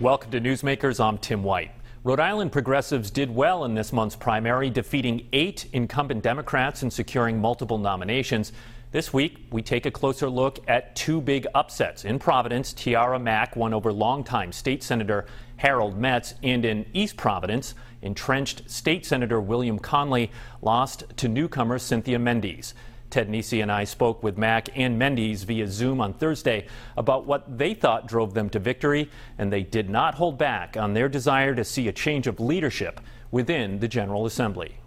Welcome to Newsmakers. I'm Tim White. Rhode Island progressives did well in this month's primary, defeating eight incumbent Democrats and securing multiple nominations. This week, we take a closer look at two big upsets. In Providence, Tiara Mack won over longtime state senator Harold Metz, and in East Providence, entrenched state senator William Conley lost to newcomer Cynthia Mendes. Ted Nesi and I spoke with Mack and Mendes via Zoom on Thursday about what they thought drove them to victory, and they did not hold back on their desire to see a change of leadership within the General Assembly.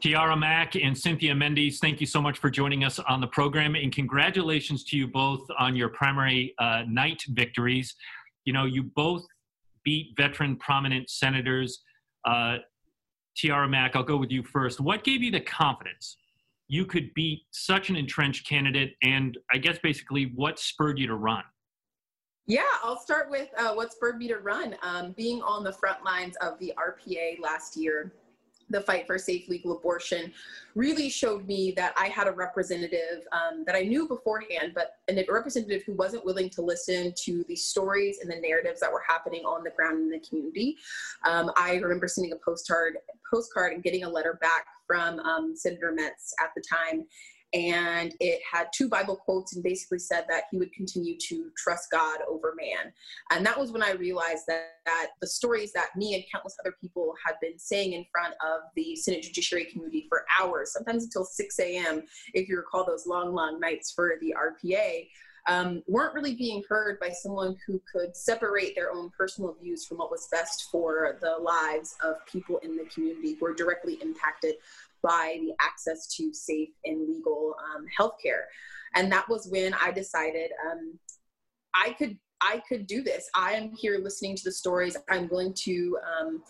Tiara Mack and Cynthia Mendes, thank you so much for joining us on the program, and congratulations to you both on your primary uh, night victories. You know, you both beat veteran prominent senators. Uh, Tiara Mack, I'll go with you first. What gave you the confidence you could beat such an entrenched candidate, and I guess basically what spurred you to run? Yeah, I'll start with uh, what spurred me to run. Um, being on the front lines of the RPA last year, the fight for safe legal abortion really showed me that I had a representative um, that I knew beforehand, but a representative who wasn't willing to listen to the stories and the narratives that were happening on the ground in the community. Um, I remember sending a postcard, postcard and getting a letter back from um, Senator Metz at the time and it had two Bible quotes and basically said that he would continue to trust God over man. And that was when I realized that, that the stories that me and countless other people had been saying in front of the Senate Judiciary Committee for hours, sometimes until 6 a.m., if you recall those long, long nights for the RPA. Um, weren't really being heard by someone who could separate their own personal views from what was best for the lives of people in the community who are directly impacted by the access to safe and legal um, healthcare. And that was when I decided um, I could I could do this. I am here listening to the stories. I'm willing to um,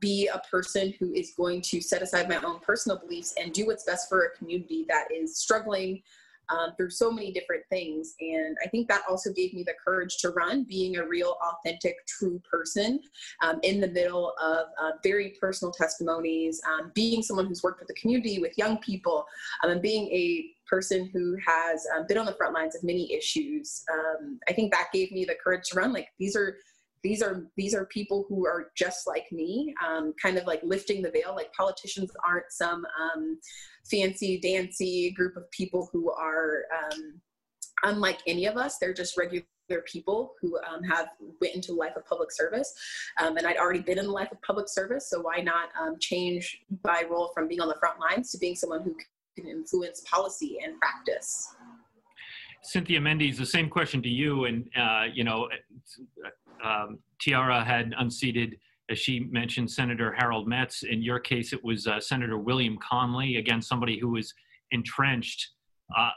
be a person who is going to set aside my own personal beliefs and do what's best for a community that is struggling um, through so many different things. And I think that also gave me the courage to run, being a real, authentic, true person um, in the middle of uh, very personal testimonies, um, being someone who's worked with the community, with young people, um, and being a person who has um, been on the front lines of many issues. Um, I think that gave me the courage to run. Like these are these are these are people who are just like me um, kind of like lifting the veil. Like politicians aren't some um, fancy dancy group of people who are um, unlike any of us. They're just regular people who um, have went into life of public service. Um, and i'd already been in the life of public service so why not um, change my role from being on the front lines to being someone who can influence policy and practice? Cynthia Mendes, the same question to you. And, uh, you know, um, Tiara had unseated, as she mentioned, Senator Harold Metz. In your case, it was uh, Senator William Conley, again, somebody who was entrenched. Uh,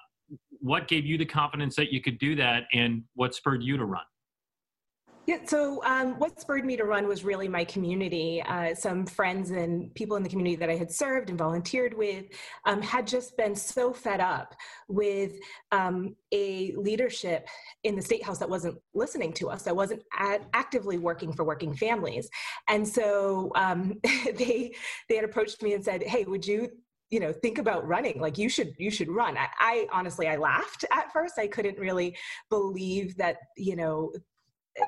what gave you the confidence that you could do that, and what spurred you to run? Yeah, so um, what spurred me to run was really my community. Uh, some friends and people in the community that I had served and volunteered with um, had just been so fed up with um, a leadership in the state house that wasn't listening to us, that wasn't ad- actively working for working families. And so um, they they had approached me and said, "Hey, would you you know think about running like you should you should run I, I, honestly i laughed at first i couldn't really believe that you know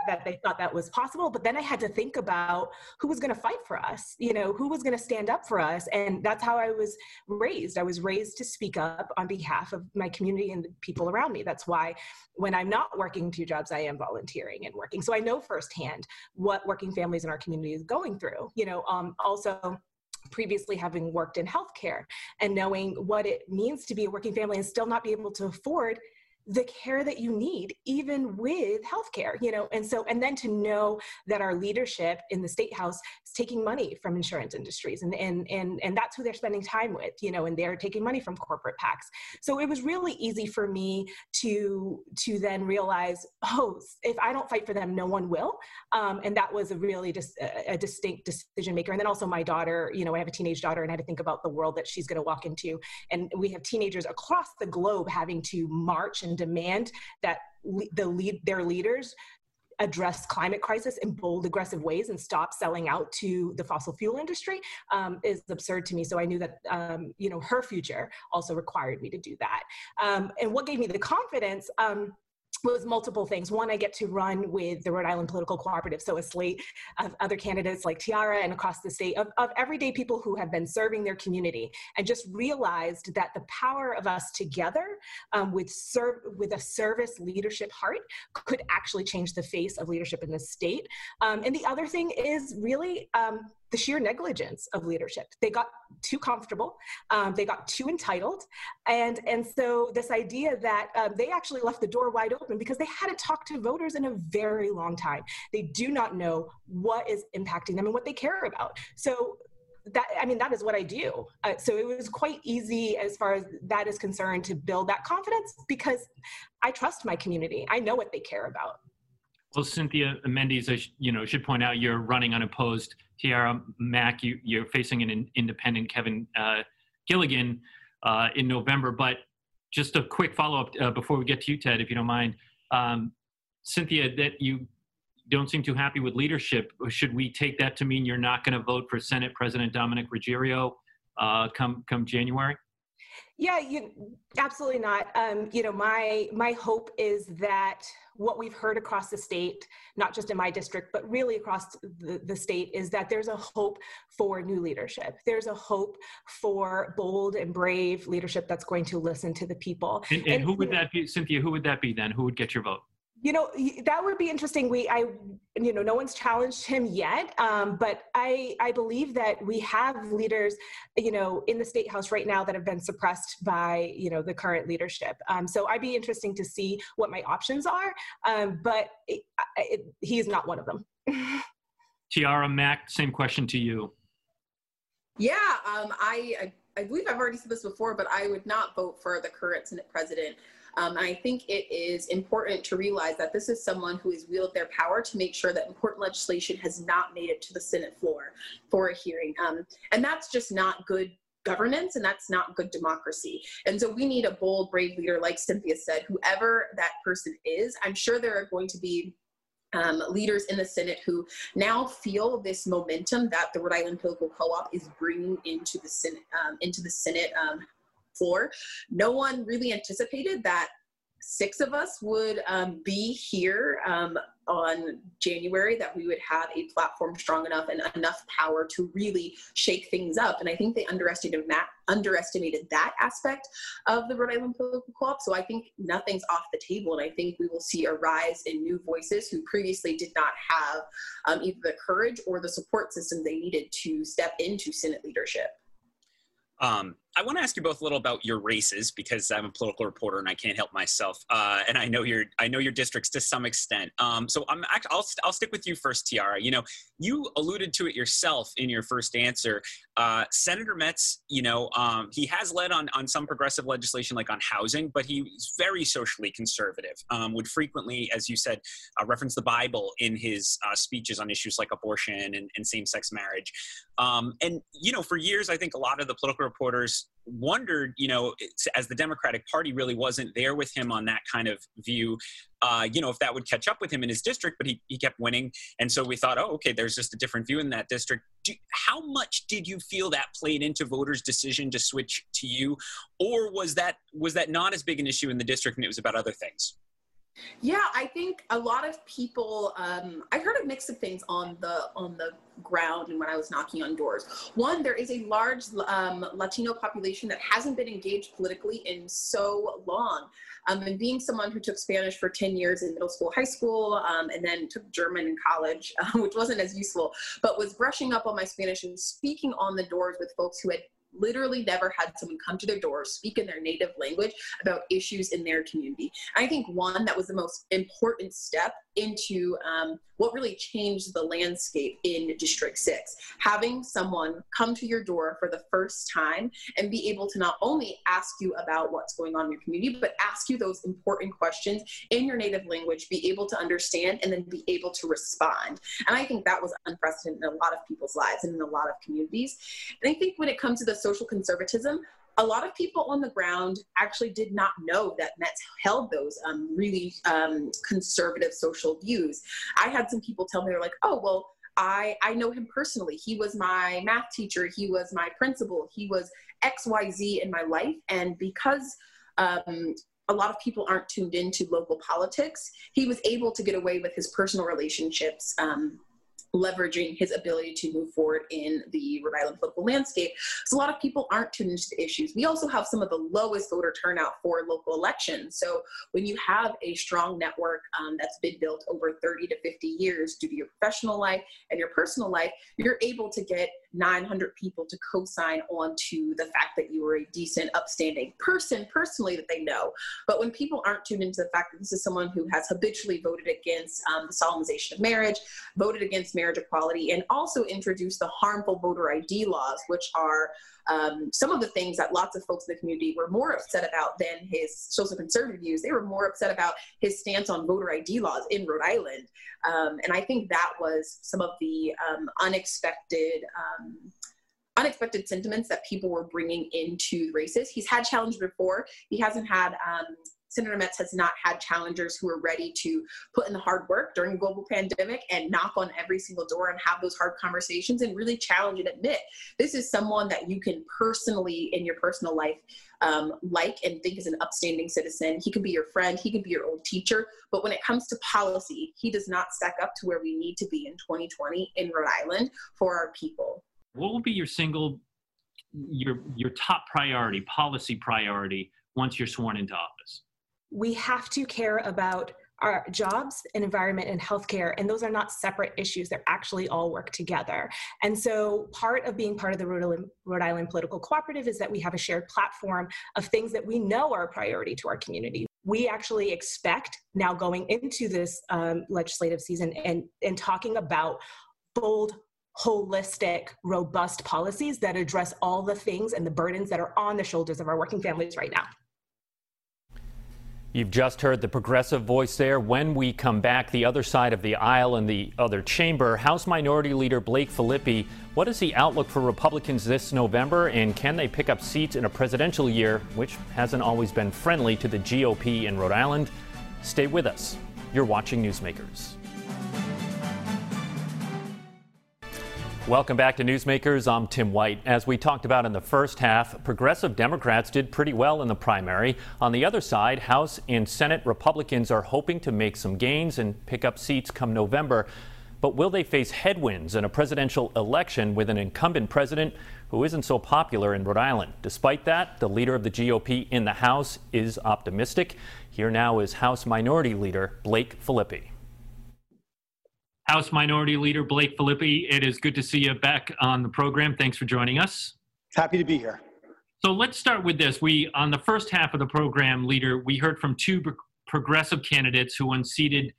that they thought that was possible but then i had to think about who was going to fight for us you know who was going to stand up for us and that's how i was raised. I was raised to speak up on behalf of my community and the people around me. That's why when i'm not working two jobs i am volunteering and working. So i know firsthand what working families in our community is going through you know um, also previously having worked in healthcare and knowing what it means to be a working family and still not be able to afford the care that you need even with healthcare you know and so and then to know that our leadership in the state house is taking money from insurance industries and and and, and that's who they're spending time with you know and they're taking money from corporate pacs. So it was really easy for me to to then realize oh if i don't fight for them no one will. Um, and that was a really just a, a distinct decision maker. And then also my daughter you know i have a teenage daughter and i had to think about the world that she's going to walk into. And we have teenagers across the globe having to march and and demand that the lead their leaders address climate crisis in bold aggressive ways and stop selling out to the fossil fuel industry um, is absurd to me. So i knew that um, you know her future also required me to do that. Um, and what gave me the confidence um, was multiple things. One, I get to run with the Rhode Island Political Cooperative, so a slate of other candidates like Tiara and across the state of, of everyday people who have been serving their community and just realized that the power of us together um, with, serve, with a service leadership heart could actually change the face of leadership in the state. Um, and the other thing is really um, the sheer negligence of leadership. They got too comfortable, um, they got too entitled, and and so this idea that um, they actually left the door wide open because they hadn't talked to voters in a very long time. They do not know what is impacting them and what they care about. So that i mean that is what i do uh, so it was quite easy as far as that is concerned to build that confidence because i trust my community i know what they care about well, Cynthia Mendes, I sh- you know, should point out you're running unopposed. Tiara Mack, you, you're facing an independent Kevin uh, Gilligan uh, in November. But just a quick follow up uh, before we get to you, Ted, if you don't mind. Um, Cynthia, that you don't seem too happy with leadership. Should we take that to mean you're not going to vote for Senate President Dominic Ruggerio uh, come come January? Yeah, you, absolutely not. Um, you know, my my hope is that what we've heard across the state, not just in my district, but really across the, the state, is that there's a hope for new leadership. There's a hope for bold and brave leadership that's going to listen to the people. And, and, and who would that be, Cynthia? Who would that be then? Who would get your vote? You know that would be interesting. We i you know no one's challenged him yet um, but i i believe that we have leaders you know in the state house right now that have been suppressed by you know the current leadership. Um, so i'd be interesting to see what my options are um, but it, it, he is not one of them. Tiara mack same question to you. Yeah um, I, I i believe i've already said this before but i would not vote for the current senate president um, I think it is important to realize that this is someone who has wielded their power to make sure that important legislation has not made it to the Senate floor for a hearing. Um, and that's just not good governance and that's not good democracy. And so we need a bold, brave leader, like Cynthia said, whoever that person is. I'm sure there are going to be um, leaders in the Senate who now feel this momentum that the Rhode Island Political Co-op is bringing into the Senate, um, into the Senate um, floor. No one really anticipated that six of us would um, be here um, on January, that we would have a platform strong enough and enough power to really shake things up. And I think they underestimated that, underestimated that aspect of the Rhode Island Political Co-op. So I think nothing's off the table. And I think we will see a rise in new voices who previously did not have um, either the courage or the support system they needed to step into Senate leadership. Um, I want to ask you both a little about your races because I'm a political reporter and I can't help myself. Uh, and I know your I know your districts to some extent. Um, so I'm I'll I'll stick with you first, Tiara. You know, you alluded to it yourself in your first answer. Uh, Senator Metz, you know, um, he has led on on some progressive legislation like on housing, but he's very socially conservative. Um, would frequently, as you said, uh, reference the Bible in his uh, speeches on issues like abortion and, and same-sex marriage. Um, and you know, for years, I think a lot of the political reporters wondered, you know, as the Democratic Party really wasn't there with him on that kind of view, uh, you know, if that would catch up with him in his district, but he, he kept winning. And so we thought, oh, okay, there's just a different view in that district. Do, how much did you feel that played into voters' decision to switch to you? Or was that was that not as big an issue in the district and it was about other things? Yeah, I think a lot of people. Um, I heard a mix of things on the on the ground and when I was knocking on doors. One, there is a large um, Latino population that hasn't been engaged politically in so long. Um, and being someone who took Spanish for 10 years in middle school, high school, um, and then took German in college, uh, which wasn't as useful, but was brushing up on my Spanish and speaking on the doors with folks who had literally never had someone come to their door, speak in their native language about issues in their community. I think one that was the most important step into um, what really changed the landscape in District 6. Having someone come to your door for the first time and be able to not only ask you about what's going on in your community, but ask you those important questions in your native language, be able to understand, and then be able to respond. And I think that was unprecedented in a lot of people's lives and in a lot of communities. And I think when it comes to the social conservatism, a lot of people on the ground actually did not know that Metz held those um, really um, conservative social views. I had some people tell me, they're like, oh, well, I, I know him personally. He was my math teacher. He was my principal. He was XYZ in my life. And because um, a lot of people aren't tuned into local politics, he was able to get away with his personal relationships um, leveraging his ability to move forward in the Rhode Island political landscape. So a lot of people aren't tuned into the issues. We also have some of the lowest voter turnout for local elections. So when you have a strong network um, that's been built over 30 to 50 years due to your professional life and your personal life, you're able to get 900 people to co-sign on to the fact that you were a decent, upstanding person personally that they know. But when people aren't tuned into the fact that this is someone who has habitually voted against um, the solemnization of marriage, voted against marriage equality, and also introduced the harmful voter ID laws, which are um, some of the things that lots of folks in the community were more upset about than his social conservative views. They were more upset about his stance on voter ID laws in Rhode Island. Um, and I think that was some of the um, unexpected. Um, unexpected sentiments that people were bringing into races. He's had challenges before. He hasn't had um, Senator Metz has not had challengers who are ready to put in the hard work during a global pandemic and knock on every single door and have those hard conversations and really challenge and admit this is someone that you can personally in your personal life um, like and think is an upstanding citizen. He can be your friend, he can be your old teacher, but when it comes to policy, he does not stack up to where we need to be in 2020 in Rhode Island for our people. What will be your single, your your top priority, policy priority once you're sworn into office? we have to care about our jobs and environment and healthcare, and those are not separate issues. They're actually all work together. And so, part of being part of the Rhode Island, Rhode Island Political Cooperative is that we have a shared platform of things that we know are a priority to our community. We actually expect now going into this um, legislative season and, and talking about bold, holistic, robust policies that address all the things and the burdens that are on the shoulders of our working families right now. You've just heard the progressive voice there. When we come back, the other side of the aisle in the other chamber, House Minority Leader Blake Filippi, what is the outlook for Republicans this November, and can they pick up seats in a presidential year, which hasn't always been friendly to the GOP in Rhode Island? Stay with us. You're watching Newsmakers. Welcome back to Newsmakers. I'm Tim White. As we talked about in the first half, progressive Democrats did pretty well in the primary. On the other side, House and Senate Republicans are hoping to make some gains and pick up seats come November. But will they face headwinds in a presidential election with an incumbent president who isn't so popular in Rhode Island? Despite that, the leader of the GOP in the House is optimistic. Here now is House Minority Leader Blake Filippi. House Minority Leader Blake Filippi, it is good to see you back on the program. Thanks for joining us. Happy to be here. So let's start with this. We on the first half of the program, leader, we heard from two progressive candidates who unseated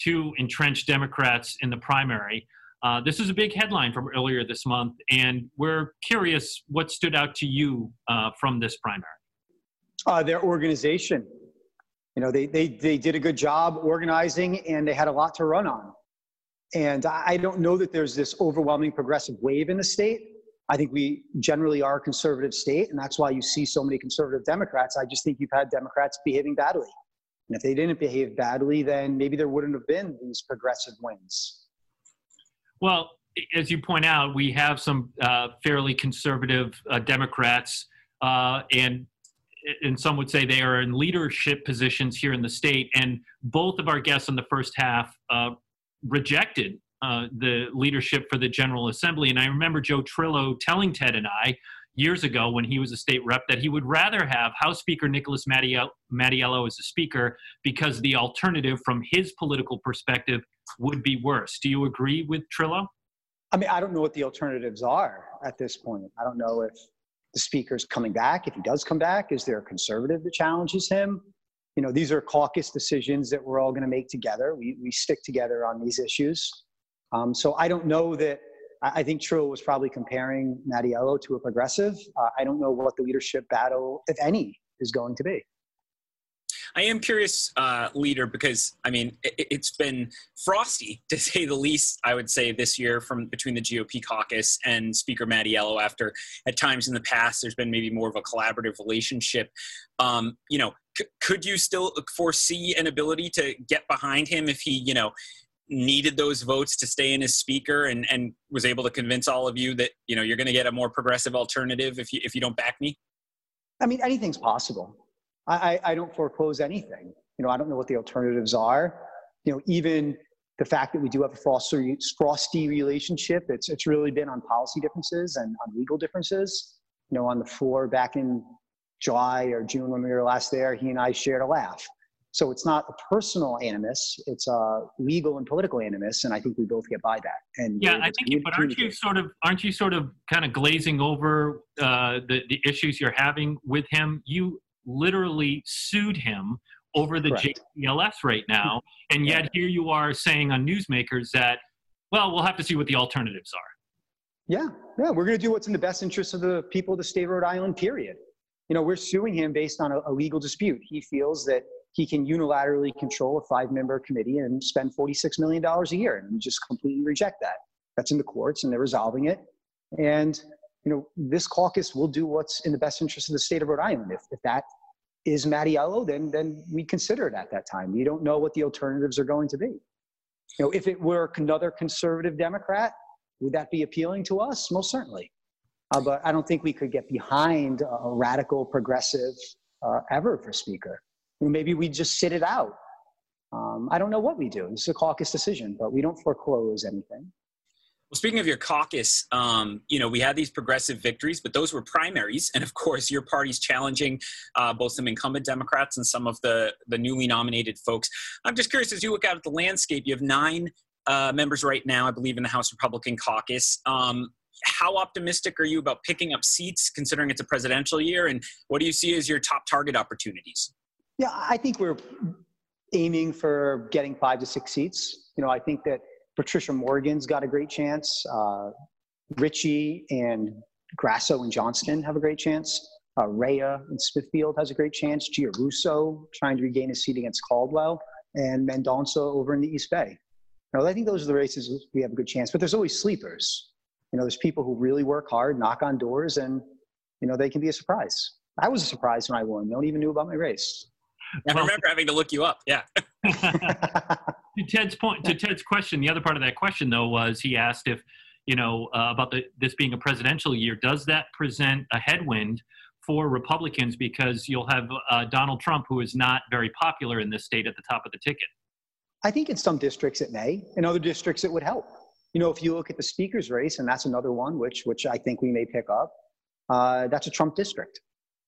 two entrenched Democrats in the primary. Uh, this is a big headline from earlier this month, and we're curious what stood out to you uh, from this primary. Uh, their organization. You know, they, they, they did a good job organizing, and they had a lot to run on. And I don't know that there's this overwhelming progressive wave in the state. I think we generally are a conservative state, and that's why you see so many conservative Democrats. I just think you've had Democrats behaving badly. And if they didn't behave badly, then maybe there wouldn't have been these progressive wins. Well, as you point out, we have some uh, fairly conservative uh, Democrats, uh, and and some would say they are in leadership positions here in the state. And both of our guests in the first half uh, rejected uh, the leadership for the General Assembly. And I remember Joe Trillo telling Ted and I years ago when he was a state rep that he would rather have House Speaker Nicholas Mattiello as a speaker because the alternative from his political perspective would be worse. Do you agree with Trillo? I mean, I don't know what the alternatives are at this point. I don't know if the speaker's coming back. If he does come back, is there a conservative that challenges him? You know, these are caucus decisions that we're all going to make together. We, we stick together on these issues. Um, so I don't know that, I, think Trillo was probably comparing Mattiello to a progressive. Uh, I don't know what the leadership battle, if any, is going to be. I am curious, uh, leader, because I mean it, has been frosty to say the least. I would say this year from between the GOP caucus and Speaker Mattiello. After at times in the past, there's been maybe more of a collaborative relationship. Um, you know, c- could you still foresee an ability to get behind him if he, you know, needed those votes to stay in as speaker and, and was able to convince all of you that you know you're going to get a more progressive alternative if you if you don't back me i mean anything's possible I, I don't foreclose anything. You know, I don't know what the alternatives are. You know, even the fact that we do have a frosty, frosty relationship, it's, it's really been on policy differences and on legal differences. You know, on the floor back in July or June when we were last there, he and I shared a laugh. So it's not a personal animus; it's a legal and political animus, and I think we both get by that. And yeah, I think. But aren't you sort of aren't you sort of kind of glazing over uh, the the issues you're having with him? You literally sued him over the Correct. JCLS right now, and yet here you are saying on newsmakers that, well, we'll have to see what the alternatives are. Yeah, yeah, we're going to do what's in the best interest of the people of the state of Rhode Island. Period. You know, we're suing him based on a, a legal dispute. He feels that he can unilaterally control a five-member committee and spend $46 million a year, and we just completely reject that. That's in the courts, and they're resolving it. And you know, this caucus will do what's in the best interest of the state of Rhode Island. If, if that is Mattiello, then then we consider it at that time. We don't know what the alternatives are going to be. You know, if it were another conservative Democrat, would that be appealing to us? Most certainly. Uh, but I don't think we could get behind a radical progressive uh, ever for Speaker. Maybe we just sit it out. Um, I don't know what we do. This is a caucus decision, but we don't foreclose anything. Well, speaking of your caucus, um, you know, we had these progressive victories, but those were primaries. And of course, your party's challenging uh, both some incumbent Democrats and some of the, the newly nominated folks. I'm just curious, as you look out at the landscape, you have nine uh, members right now, I believe, in the House Republican caucus. Um, how optimistic are you about picking up seats considering it's a presidential year? And what do you see as your top target opportunities? Yeah, I think we're aiming for getting five to six seats. You know, I think that Patricia Morgan's got a great chance. Uh, Richie and Grasso and Johnston have a great chance. Uh, Rhea and Smithfield has a great chance. Giarrusso trying to regain a seat against Caldwell, and Mendonca over in the East Bay. Know, I think those are the races we have a good chance. But there's always sleepers. You know, there's people who really work hard, knock on doors, and you know they can be a surprise. I was a surprise when I won. No one even knew about my race. I remember having to look you up. Yeah. to Ted's point, to Ted's question, the other part of that question though was he asked if, you know, uh, about the, this being a presidential year. Does that present a headwind for Republicans because you'll have uh, Donald Trump, who is not very popular in this state, at the top of the ticket? I think in some districts it may. In other districts it would help. You know, if you look at the speaker's race, and that's another one which which I think we may pick up. Uh, that's a Trump district.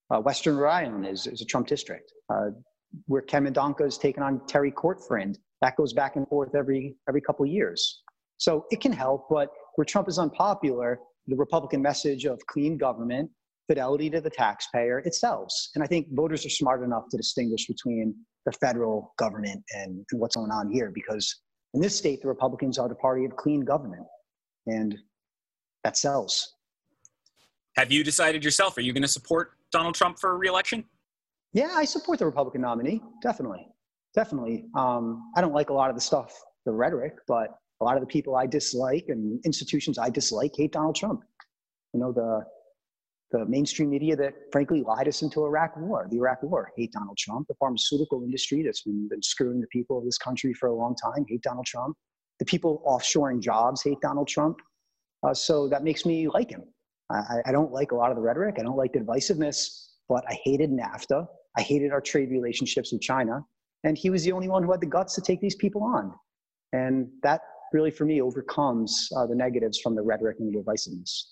Uh, Western Rhode Island is, is a Trump district. Uh, where Ken Mendonca is taking on Terri Cortvriend. That goes back and forth every every couple years. So it can help, but where Trump is unpopular, the Republican message of clean government, fidelity to the taxpayer, it sells. And I think voters are smart enough to distinguish between the federal government and, and what's going on here because in this state, the Republicans are the party of clean government. And that sells. Have you decided yourself? Are you going to support Donald Trump for reelection? Yeah, I support the Republican nominee. Definitely, definitely. Um, I don't like a lot of the stuff, the rhetoric, but a lot of the people I dislike and institutions I dislike hate Donald Trump. You know, the the mainstream media that frankly lied us into Iraq war, the Iraq war, hate Donald Trump. The pharmaceutical industry that's been, been screwing the people of this country for a long time, hate Donald Trump. The people offshoring jobs hate Donald Trump. Uh, so that makes me like him. I, I don't like a lot of the rhetoric. I don't like the divisiveness, but I hated NAFTA. I hated our trade relationships with China. And he was the only one who had the guts to take these people on. And that really, for me, overcomes uh, the negatives from the rhetoric and the divisiveness.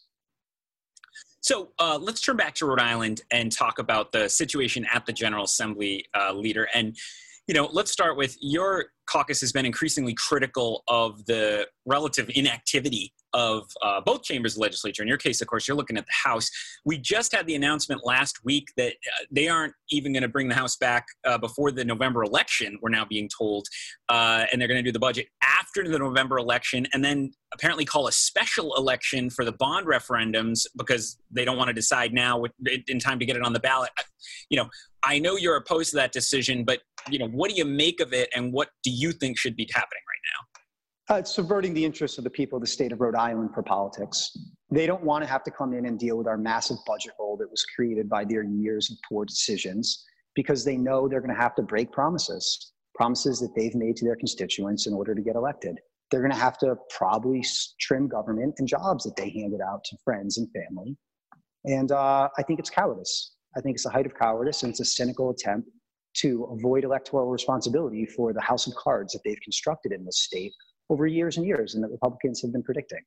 So uh, let's turn back to Rhode Island and talk about the situation at the General Assembly uh, leader. And, you know, let's start with your caucus has been increasingly critical of the relative inactivity of uh, both chambers of legislature. In your case, of course, you're looking at the House. We just had the announcement last week that uh, they aren't even going to bring the House back uh, before the November election, we're now being told. Uh, and they're going to do the budget after the November election and then apparently call a special election for the bond referendums because they don't want to decide now in time to get it on the ballot. You know, I know you're opposed to that decision, but, you know, what do you make of it and what do you think should be happening right now? Uh, it's subverting the interests of the people of the state of Rhode Island for politics. They don't want to have to come in and deal with our massive budget hole that was created by their years of poor decisions because they know they're going to have to break promises, promises that they've made to their constituents in order to get elected. They're going to have to probably trim government and jobs that they handed out to friends and family. And uh, I think it's cowardice. I think it's the height of cowardice and it's a cynical attempt to avoid electoral responsibility for the house of cards that they've constructed in this state over years and years and that Republicans have been predicting.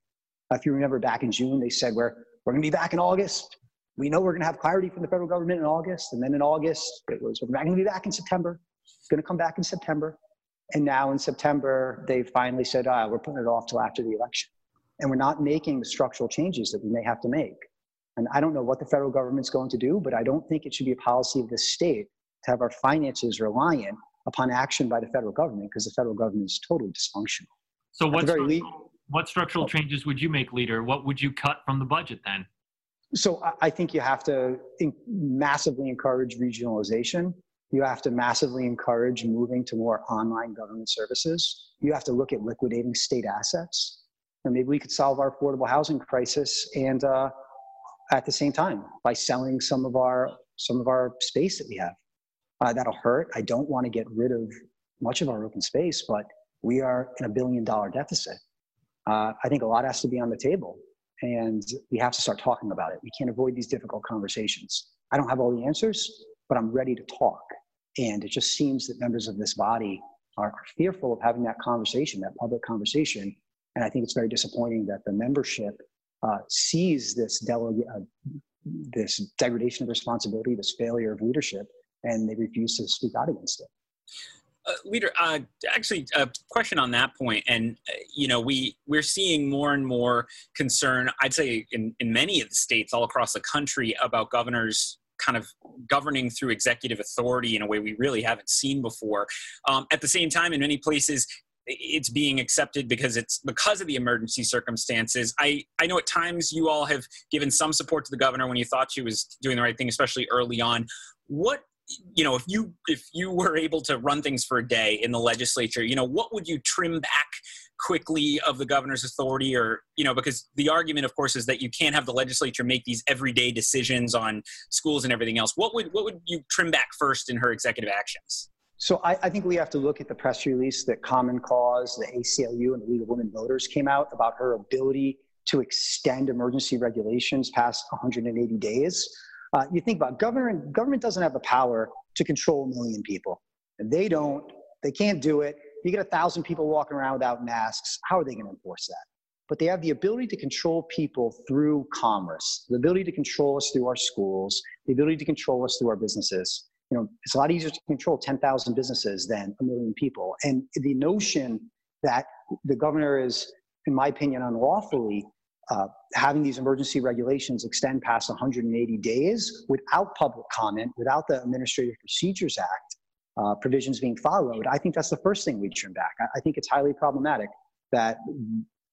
If you remember back in June, they said we're, we're going to be back in August. We know we're going to have clarity from the federal government in August. And then in August, it was we're not going to be back in September. It's going to come back in September. And now in September, they finally said, ah, we're putting it off till after the election. And we're not making the structural changes that we may have to make. And I don't know what the federal government's going to do, but I don't think it should be a policy of the state to have our finances reliant upon action by the federal government because the federal government is totally dysfunctional. So what structural, what structural changes would you make, leader? What would you cut from the budget then? So I think you have to massively encourage regionalization. You have to massively encourage moving to more online government services. You have to look at liquidating state assets. And maybe we could solve our affordable housing crisis and uh, at the same time by selling some of our some of our space that we have. Uh, that'll hurt. I don't want to get rid of much of our open space, but we are in a billion dollar deficit. Uh, I think a lot has to be on the table, and we have to start talking about it. We can't avoid these difficult conversations. I don't have all the answers, but I'm ready to talk. And it just seems that members of this body are, fearful of having that conversation, that public conversation. And I think it's very disappointing that the membership uh, sees this, uh, this degradation of responsibility, this failure of leadership, and they refuse to speak out against it. Uh, leader, uh, actually, a question on that point, and uh, you know, we we're seeing more and more concern. I'd say in in many of the states all across the country about governors kind of governing through executive authority in a way we really haven't seen before. Um, at the same time, in many places, it's being accepted because it's because of the emergency circumstances. I, I know at times you all have given some support to the governor when you thought she was doing the right thing, especially early on. What you know if you if you were able to run things for a day in the legislature you know what would you trim back quickly of the governor's authority or you know because the argument of course is that you can't have the legislature make these everyday decisions on schools and everything else what would what would you trim back first in her executive actions so I, I, think we have to look at the press release that Common Cause, the ACLU, and the League of Women Voters came out about her ability to extend emergency regulations past 180 days. Uh, you think about government, government doesn't have the power to control a million people. They don't, they can't do it. You get a thousand people walking around without masks. How are they going to enforce that? But they have the ability to control people through commerce, the ability to control us through our schools, the ability to control us through our businesses you know, it's a lot easier to control 10,000 businesses than a million people. And the notion that the governor is, in my opinion, unlawfully uh, having these emergency regulations extend past 180 days without public comment, without the Administrative Procedures Act uh, provisions being followed, I think that's the first thing we trim back. I, I think it's highly problematic that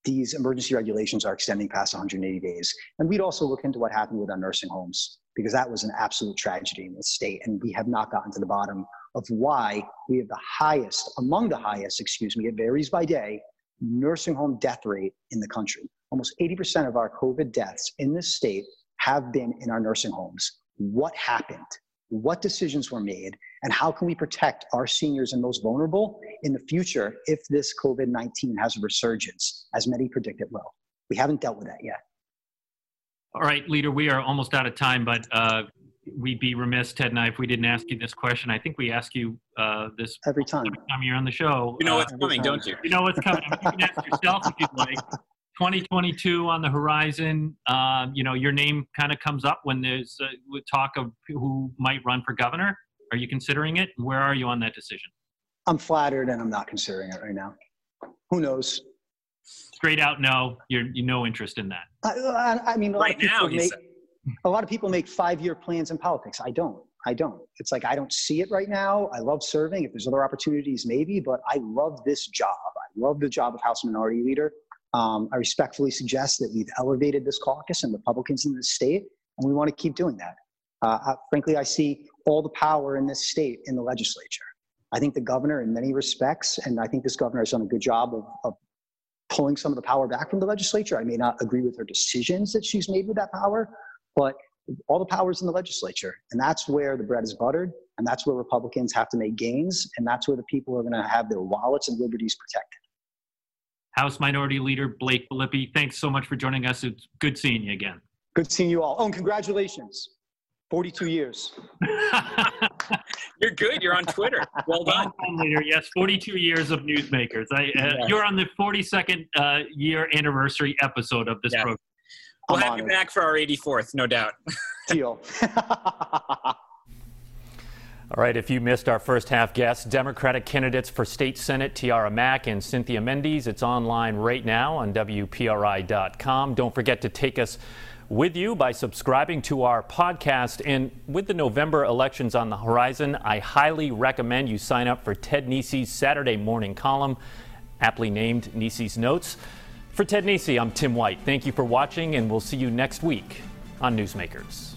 these emergency regulations are extending past 180 days. And we'd also look into what happened with our nursing homes because that was an absolute tragedy in the state. And we have not gotten to the bottom of why we have the highest, among the highest, excuse me, it varies by day, nursing home death rate in the country. Almost 80% of our COVID deaths in this state have been in our nursing homes. What happened? What decisions were made? And how can we protect our seniors and most vulnerable in the future if this COVID 19 has a resurgence, as many predict it will? We haven't dealt with that yet. All right, leader, we are almost out of time, but uh, we'd be remiss, Ted and I, if we didn't ask you this question. I think we ask you uh, this every time. every time you're on the show. You know what's uh, coming, don't you? You know what's coming. you can ask yourself if you'd like. 2022 on the horizon. Uh, you know, your name kind of comes up when there's uh, talk of who might run for governor. Are you considering it? Where are you on that decision? I'm flattered, and I'm not considering it right now. Who knows? straight out no. You're you no interest in that. I, I mean a right now make, a lot of people make five-year plans in politics. I don't. I don't. It's like i don't see it right now. I love serving if there's other opportunities maybe but i love this job. I love the job of house minority leader. Um, i respectfully suggest that we've elevated this caucus and republicans in the state and we want to keep doing that. Uh, I, frankly i see all the power in this state in the legislature I think the governor, in many respects, and I think this governor has done a good job of, of pulling some of the power back from the legislature. I may not agree with her decisions that she's made with that power, but all the power is in the legislature. And that's where the bread is buttered. And that's where Republicans have to make gains. And that's where the people are going to have their wallets and liberties protected. House Minority Leader Blake Filippi, thanks so much for joining us. It's good seeing you again. Good seeing you all. Oh, and congratulations. 42 years. You're good. You're on Twitter. Well done. leader. Yes, 42 years of newsmakers. I, uh, Yes. You're on the 42nd uh, year anniversary episode of this Yeah. program. We'll I'm have you honored. back for our 84th, no doubt. Deal. All right, if you missed our first half guests, Democratic candidates for state senate Tiara Mack and Cynthia Mendes, it's online right now on WPRI.com. Don't forget to take us with you by subscribing to our podcast. And with the November elections on the horizon, I highly recommend you sign up for Ted Nesi's Saturday morning column, aptly named Nesi's Notes. For Ted Nesi, I'm Tim White. Thank you for watching, and we'll see you next week on Newsmakers.